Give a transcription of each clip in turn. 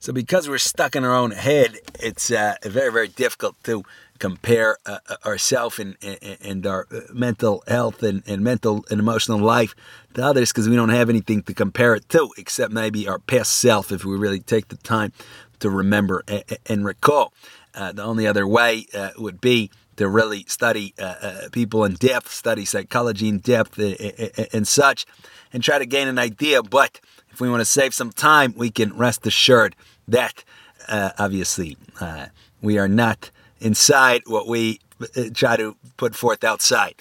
So because we're stuck in our own head, it's uh, very, very difficult to compare uh, uh ourselves and, and, our mental health and, and mental and emotional life to others because we don't have anything to compare it to except maybe our past self if we really take the time to remember and recall. Uh, the only other way uh, would be to really study uh, uh people in depth, study psychology in depth uh, uh, and such, and try to gain an idea. But if we want to save some time, we can rest assured that obviously we are not inside what we try to put forth outside.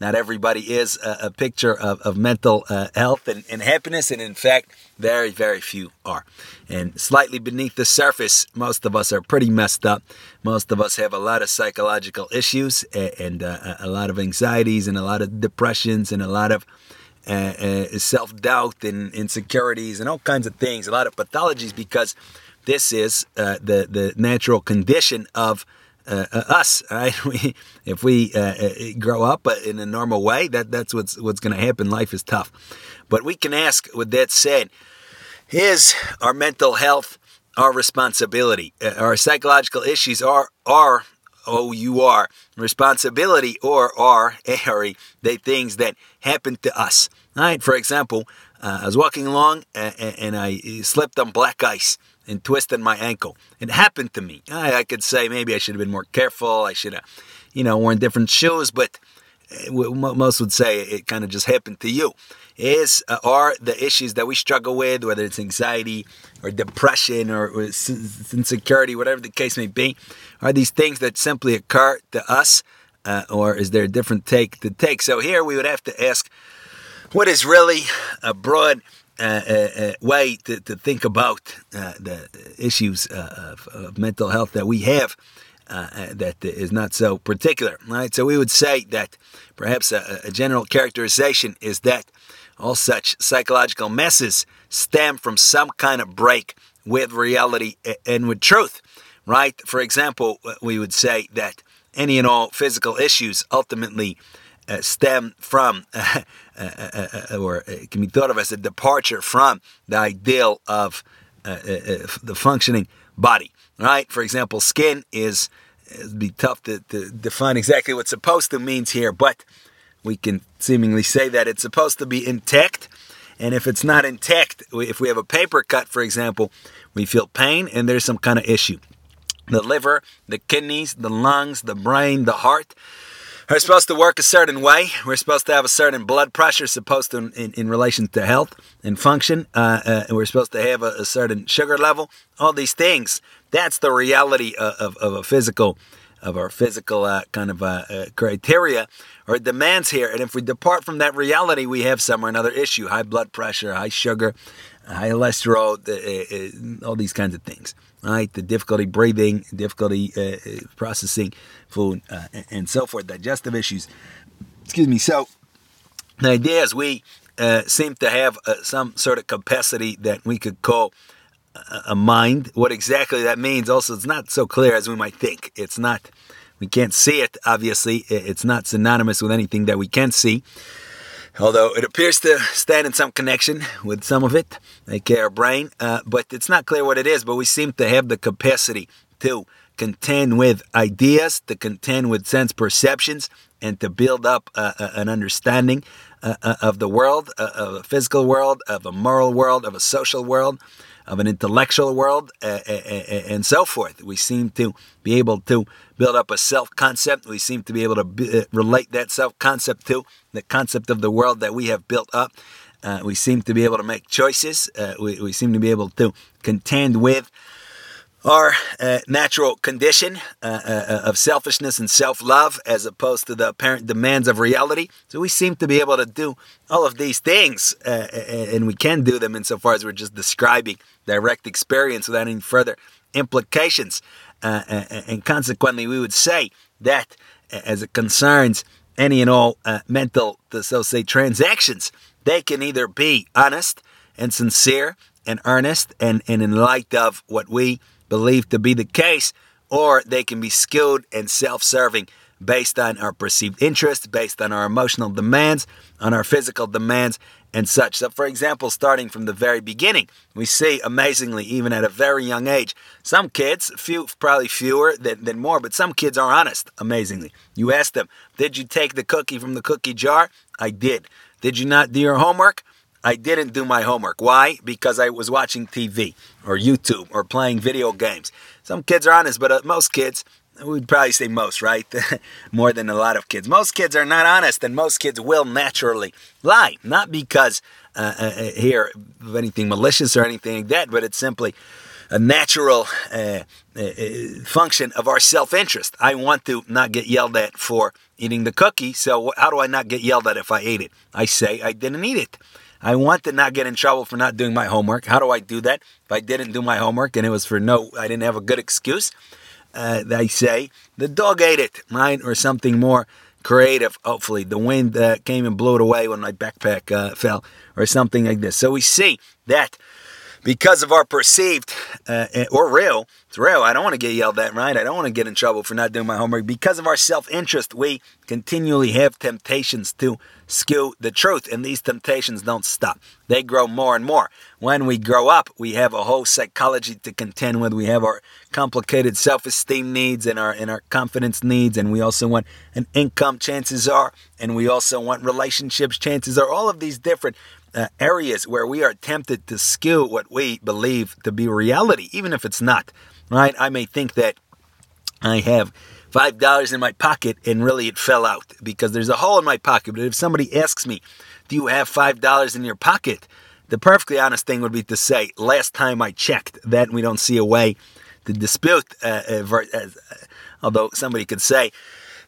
Not everybody is a, a picture of, of mental uh, health and, and, happiness, and in fact, very, very few are. And slightly beneath the surface, most of us are pretty messed up. Most of us have a lot of psychological issues and, and uh, a lot of anxieties and a lot of depressions and a lot of uh, uh self doubt and insecurities and all kinds of things, a lot of pathologies because this is uh, the, the natural condition of uh, uh, us. Right? We, if we uh, uh grow up uh, in a normal way, that that's what's what's going to happen. Life is tough, but we can ask. With that said, is our mental health our responsibility? Uh, our psychological issues are are oh you are responsibility or are are they things that happen to us? Right? For example, I was walking along and, and I slipped on black ice and twisted my ankle. It happened to me. I, I could say maybe I should have been more careful. I should have, you know, worn different shoes, but eh, most would say it kind of just happened to you. Is uh, are the issues that we struggle with, whether it's anxiety or depression or, or insecurity, whatever the case may be, are these things that simply occur to us, uh, or is there a different take to take? So here we would have to ask, what is really a broad way to, to, think about uh, the issues uh, of, of, mental health that we have uh, that is not so particular. Right? So we would say that perhaps a, a, general characterization is that all such psychological messes stem from some kind of break with reality and with truth. Right? For example, we would say that any and all physical issues ultimately uh, stem from, uh, uh, or it can be thought of as a departure from the ideal of the functioning body. Right? For example, skin is it'd be tough to, to define exactly what supposed to means here, but we can seemingly say that it's supposed to be intact. And if it's not intact, if we have a paper cut, for example, we feel pain and there's some kind of issue. The liver, the kidneys, the lungs, the brain, the heart, are supposed to work a certain way. We're supposed to have a certain blood pressure, supposed to in, in relation to health and function. Uh, uh, we're supposed to have a, a, certain sugar level. All these things. That's the reality of, of, of a physical, of our physical uh, kind of uh, uh, criteria or demands here. And if we depart from that reality, we have somewhere another issue: high blood pressure, high sugar, high cholesterol, uh, all these kinds of things right? The difficulty breathing, difficulty uh, uh, processing food, uh, and so forth, digestive issues. Excuse me. So the idea is we uh, seem to have uh, some sort of capacity that we could call a mind. What exactly that means, also, it's not so clear as we might think. It's not. We can't see it. Obviously, it's not synonymous with anything that we can see although it appears to stand in some connection with some of it, like our brain, uh, but it's not clear what it is. But we seem to have the capacity to contend with ideas, to contend with sense perceptions, and to build up uh, uh, an understanding uh, uh of the world, uh, of a physical world, of a moral world, of a social world, of an intellectual world, uh, and so forth. We seem to be able to build up a self concept. We seem to be able to be, uh, relate that self concept to the concept of the world that we have built up. Uh, we seem to be able to make choices. We, we seem to be able to contend with our uh, natural condition uh, uh, of selfishness and self love as opposed to the apparent demands of reality. So we seem to be able to do all of these things, uh, and we can do them insofar as we're just describing direct experience without any further implications. Uh, and consequently, we would say that as it concerns any and all uh, mental, so say, transactions, they can either be honest and sincere and earnest and, and in light of what we believe to be the case, or they can be skilled and self serving based on our perceived interests, based on our emotional demands, on our physical demands, and such. So, for example, starting from the very beginning, we see amazingly, even at a very young age, some kids, few, probably fewer than, than more, but some kids are honest, amazingly. You ask them, Did you take the cookie from the cookie jar? I did. Did you not do your homework? I didn't do my homework. Why? Because I was watching TV or YouTube or playing video games. Some kids are honest, but uh, most kids, we'd probably say most, right? More than a lot of kids. Most kids are not honest, and most kids will naturally lie. Not because uh, uh, uh here of anything malicious or anything like that, but it's simply a natural uh, uh, function of our self-interest. I want to not get yelled at for eating the cookie, so how do I not get yelled at if I ate it? I say I didn't eat it. I want to not get in trouble for not doing my homework. How do I do that? If I didn't do my homework and it was for no, I didn't have a good excuse, uh, they say the dog ate it, right? Or something more creative. Hopefully, the wind uh, came and blew it away when my backpack uh, fell, or something like this. So we see that because of our perceived uh, or real, it's real. I don't want to get yelled at, right? I don't want to get in trouble for not doing my homework. Because of our self interest, we continually have temptations to skew the truth, and these temptations don't stop. They grow more and more. When we grow up, we have a whole psychology to contend with. We have our complicated self esteem needs and our, and our confidence needs, and we also want an income, chances are, and we also want relationships, chances are. All of these different uh, areas where we are tempted to skew what we believe to be reality, even if it's not. Right? I may think that I have five dollars in my pocket and really it fell out because there's a hole in my pocket. But if somebody asks me, "Do you have five dollars in your pocket?" The perfectly honest thing would be to say, "Last time I checked." That we don't see a way to dispute. Uh, uh, uh although somebody could say,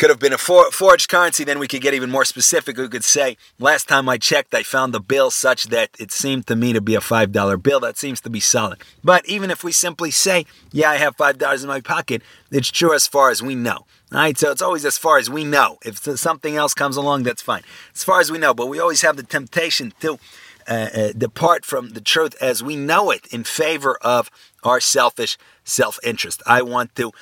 could have been a for- forged currency. Then we could get even more specific. We could say, last time I checked, I found the bill such that it seemed to me to be a $5 bill. That seems to be solid. But even if we simply say, yeah, I have $5 in my pocket, it's true as far as we know. All right, so it's always as far as we know. If something else comes along, that's fine. As far as we know, but we always have the temptation to uh, uh, depart from the truth as we know it in favor of our selfish self interest. I want to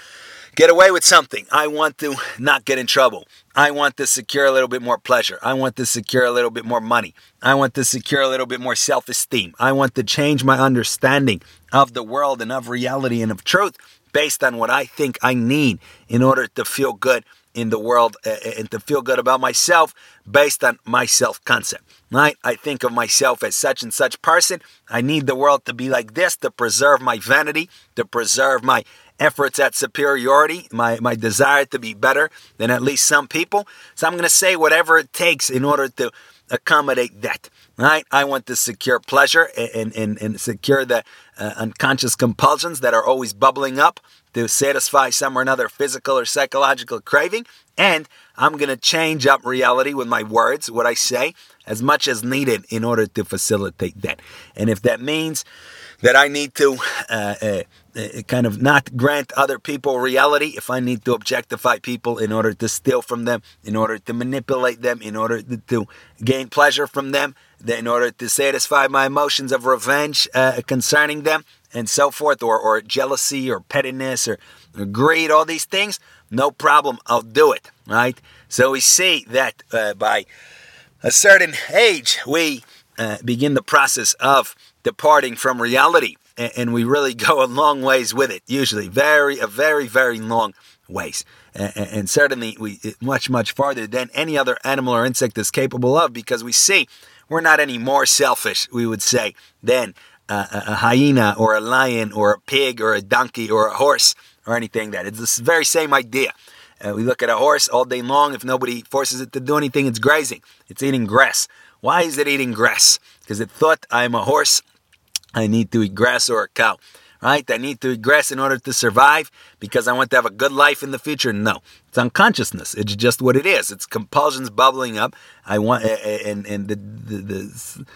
get away with something. I want to not get in trouble. I want to secure a little bit more pleasure. I want to secure a little bit more money. I want to secure a little bit more self esteem. I want to change my understanding of the world and of reality and of truth based on what I think I need in order to feel good in the world uh, uh, and to feel good about myself based on my self concept. Right? I think of myself as such and such person. I need the world to be like this to preserve my vanity, to preserve my efforts at superiority, my, my desire to be better than at least some people. So I'm going to say whatever it takes in order to accommodate that. Right? I want to secure pleasure and, and, and secure the uh, unconscious compulsions that are always bubbling up to satisfy some or another physical or psychological craving. And I'm going to change up reality with my words, what I say, as much as needed in order to facilitate that. And if that means that I need to uh, uh, uh, kind of not grant other people reality, if I need to objectify people in order to steal from them, in order to manipulate them, in order to, to gain pleasure from them, in order to satisfy my emotions of revenge uh, concerning them, and so forth, or, or jealousy or pettiness or, or, greed, all these things, no problem, I'll do it, right? So we see that uh, by a certain age, we uh, begin the process of departing from reality and we really go a long ways with it. Usually, very a very very long ways, and certainly we much much farther than any other animal or insect is capable of, because we see we're not any more selfish, we would say, than a, a hyena or a lion or a pig or a donkey or a horse or anything that. It's the very same idea. Uh, we look at a horse all day long. If nobody forces it to do anything, it's grazing. It's eating grass. Why is it eating grass? Because it thought I'm a horse I need to eat grass or a cow, right? I need to eat grass in order to survive because I want to have a good life in the future. No, it's unconsciousness. It's just what it is. It's compulsions bubbling up. I want, and and the the, the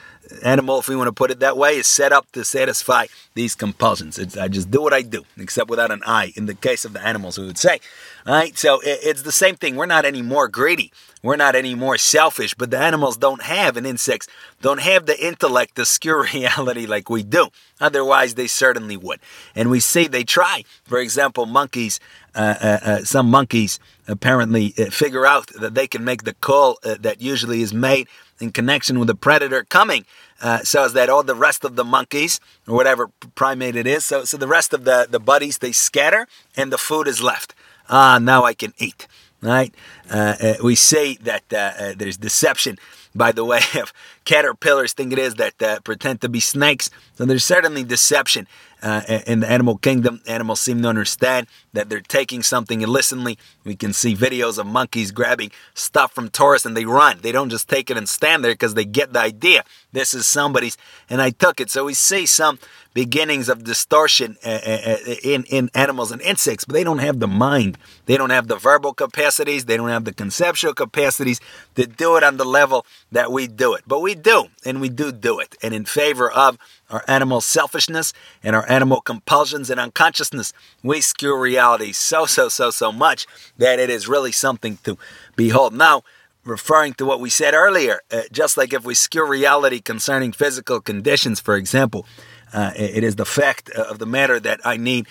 animal, if we want to put it that way, is set up to satisfy these compulsions. It's, I just do what I do, except without an I. In the case of the animals, we would say. All right, so it, it's the same thing. We're not any more greedy. We're not any more selfish, but the animals don't have, and insects don't have the intellect to skew reality like we do. Otherwise, they certainly would. And we see they try. For example, monkeys, uh, uh, uh, some monkeys apparently uh, figure out that they can make the call uh, that usually is made in connection with the predator coming, uh, so as that all the rest of the monkeys or whatever primate it is, so so the rest of the the buddies they scatter and the food is left. Ah, now I can eat. Right? Uh, uh, we say that uh, there's deception by the way of caterpillars think it is that pretend to be snakes. So there's certainly deception uh, in the animal kingdom. Animals seem to understand that they're taking something illicitly. We can see videos of monkeys grabbing stuff from tourists and they run. They don't just take it and stand there because they get the idea. This is somebody's, and I took it. So we see some beginnings of distortion uh, uh, uh, in, in animals and insects, but they don't have the mind. They don't have the verbal capacities. They don't have the conceptual capacities to do it on the level that we do it. But we do, and we do do it. And in favor of our animal selfishness and our animal compulsions and unconsciousness, we skew reality so, so, so, so much that it is really something to behold. Now, referring to what we said earlier, uh, just like if we skew reality concerning physical conditions, for example, uh, it is the fact of the matter that I need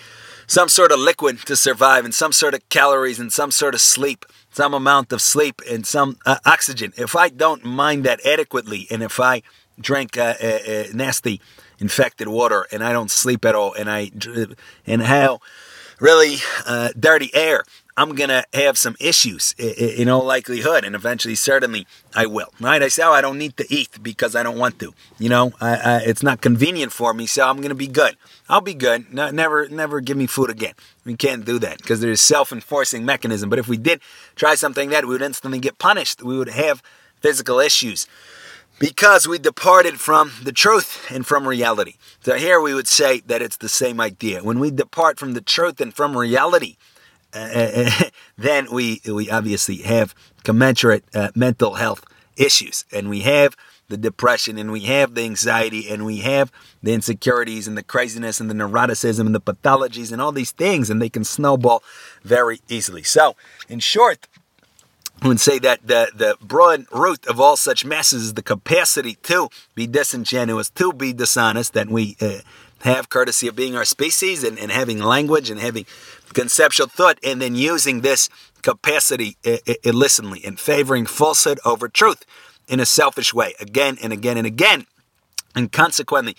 some sort of liquid to survive and some sort of calories and some sort of sleep, some amount of sleep and some uh, oxygen. If I don't mind that adequately and if I drink uh, uh, uh nasty infected water and I don't sleep at all and I inhale really uh, dirty air, I'm gonna have some issues in all likelihood, and eventually, certainly, I will. Right? I say, oh, I don't need to eat because I don't want to. You know, I, I, it's not convenient for me, so I'm gonna be good. I'll be good. No, never, never give me food again. We can't do that because there's self-enforcing mechanism. But if we did try something that, we would instantly get punished. We would have physical issues because we departed from the truth and from reality. So here we would say that it's the same idea. When we depart from the truth and from reality, uh, then we we obviously have commensurate uh, mental health issues, and we have the depression, and we have the anxiety, and we have the insecurities, and the craziness, and the neuroticism, and the pathologies, and all these things, and they can snowball very easily. So, in short, would say that the, the broad root of all such messes is the capacity to be disingenuous, to be dishonest, that we uh, have courtesy of being our species and, and having language and having conceptual thought, and then using this capacity illicitly and favoring falsehood over truth in a selfish way again and again and again. And consequently,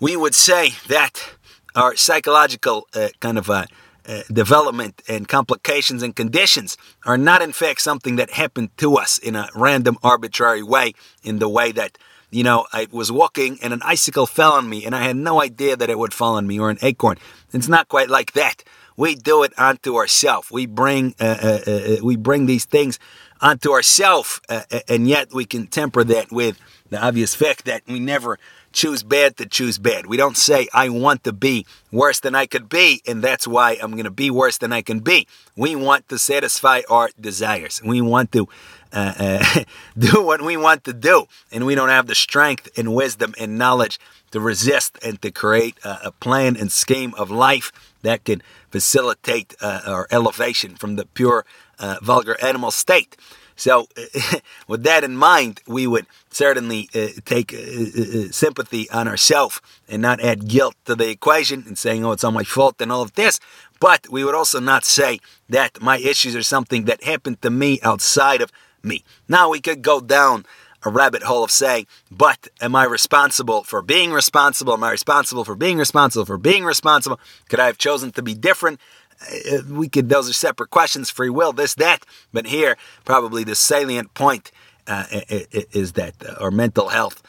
we would say that our psychological uh, kind of uh, uh, development and complications and conditions are not, in fact, something that happened to us in a random, arbitrary way, in the way that you know, I was walking and an icicle fell on me and I had no idea that it would fall on me or an acorn. It's not quite like that. We do it onto ourselves. We bring uh, uh, uh, uh, we bring these things onto ourselves, and yet we can temper that with the obvious fact that we never choose bad to choose bad. We don't say, I want to be worse than I could be, and that's why I'm going to be worse than I can be. We want to satisfy our desires. We want to uh, uh, do what we want to do, and we don't have the strength and wisdom and knowledge to resist and to create a, a plan and scheme of life that can facilitate uh, our elevation from the pure uh, vulgar animal state. So, with that in mind, we would certainly uh, take uh, uh, sympathy on ourselves and not add guilt to the equation and saying, oh, it's all my fault and all of this. But we would also not say that my issues are something that happened to me outside of me. Now, we could go down a rabbit hole of saying, but am I responsible for being responsible? Am I responsible for being responsible for being responsible? Could I have chosen to be different? Uh, we could, those are separate questions, free will, this, that. But here, probably the salient point uh, is that our mental health,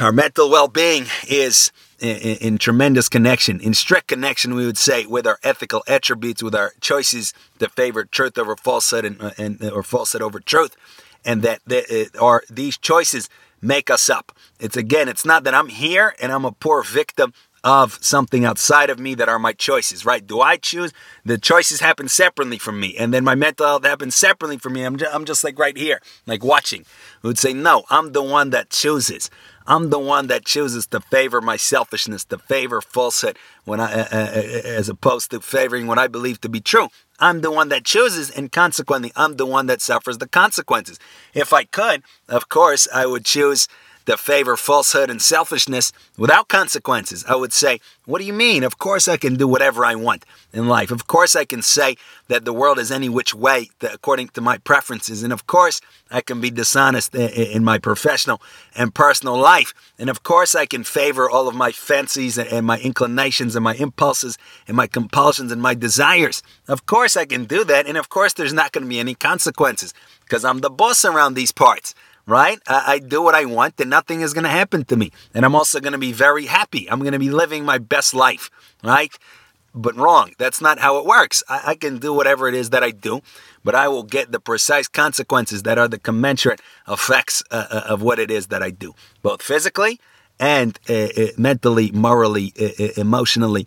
our mental well being is in, in, tremendous connection, in strict connection, we would say, with our ethical attributes, with our choices to favor truth over falsehood and, and or falsehood over truth and that they, or these choices make us up. It's again, it's not that I'm here and I'm a poor victim of something outside of me that are my choices, right? Do I choose? The choices happen separately from me, and then my mental health happens separately from me. I'm just, I'm just like right here, like watching. Who would say, no, I'm the one that chooses. I'm the one that chooses to favor my selfishness, to favor falsehood, when I, uh, uh, as opposed to favoring what I believe to be true. I'm the one that chooses, and consequently, I'm the one that suffers the consequences. If I could, of course, I would choose to favor falsehood and selfishness without consequences. I would say, What do you mean? Of course I can do whatever I want in life. Of course I can say that the world is any which way according to my preferences. And of course I can be dishonest in my professional and personal life. And of course I can favor all of my fancies and my inclinations and my impulses and my compulsions and my desires. Of course I can do that. And of course there's not going to be any consequences because I'm the boss around these parts right? I, I, do what I want and nothing is going to happen to me. And I'm also going to be very happy. I'm going to be living my best life, right? But wrong. That's not how it works. I, I, can do whatever it is that I do, but I will get the precise consequences that are the commensurate effects uh, uh of what it is that I do, both physically and uh, uh, mentally, morally, uh, uh, emotionally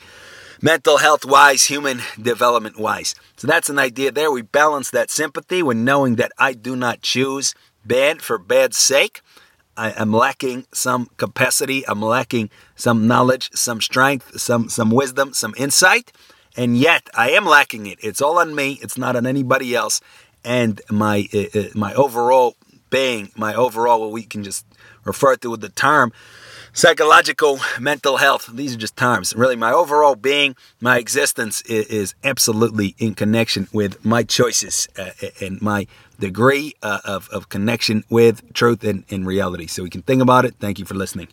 mental health wise, human development wise. So that's an idea there. We balance that sympathy when knowing that I do not choose bad for bad sake. I am lacking some capacity, I'm lacking some knowledge, some strength, some some wisdom, some insight, and yet I am lacking it. It's all on me. It's not on anybody else. And my uh, uh, my overall being, my overall what we can just refer to with the term psychological, mental health. These are just terms. Really, my overall being, my existence is, is absolutely in connection with my choices uh, and my degree uh, of, of connection with truth and, and reality. So we can think about it. Thank you for listening.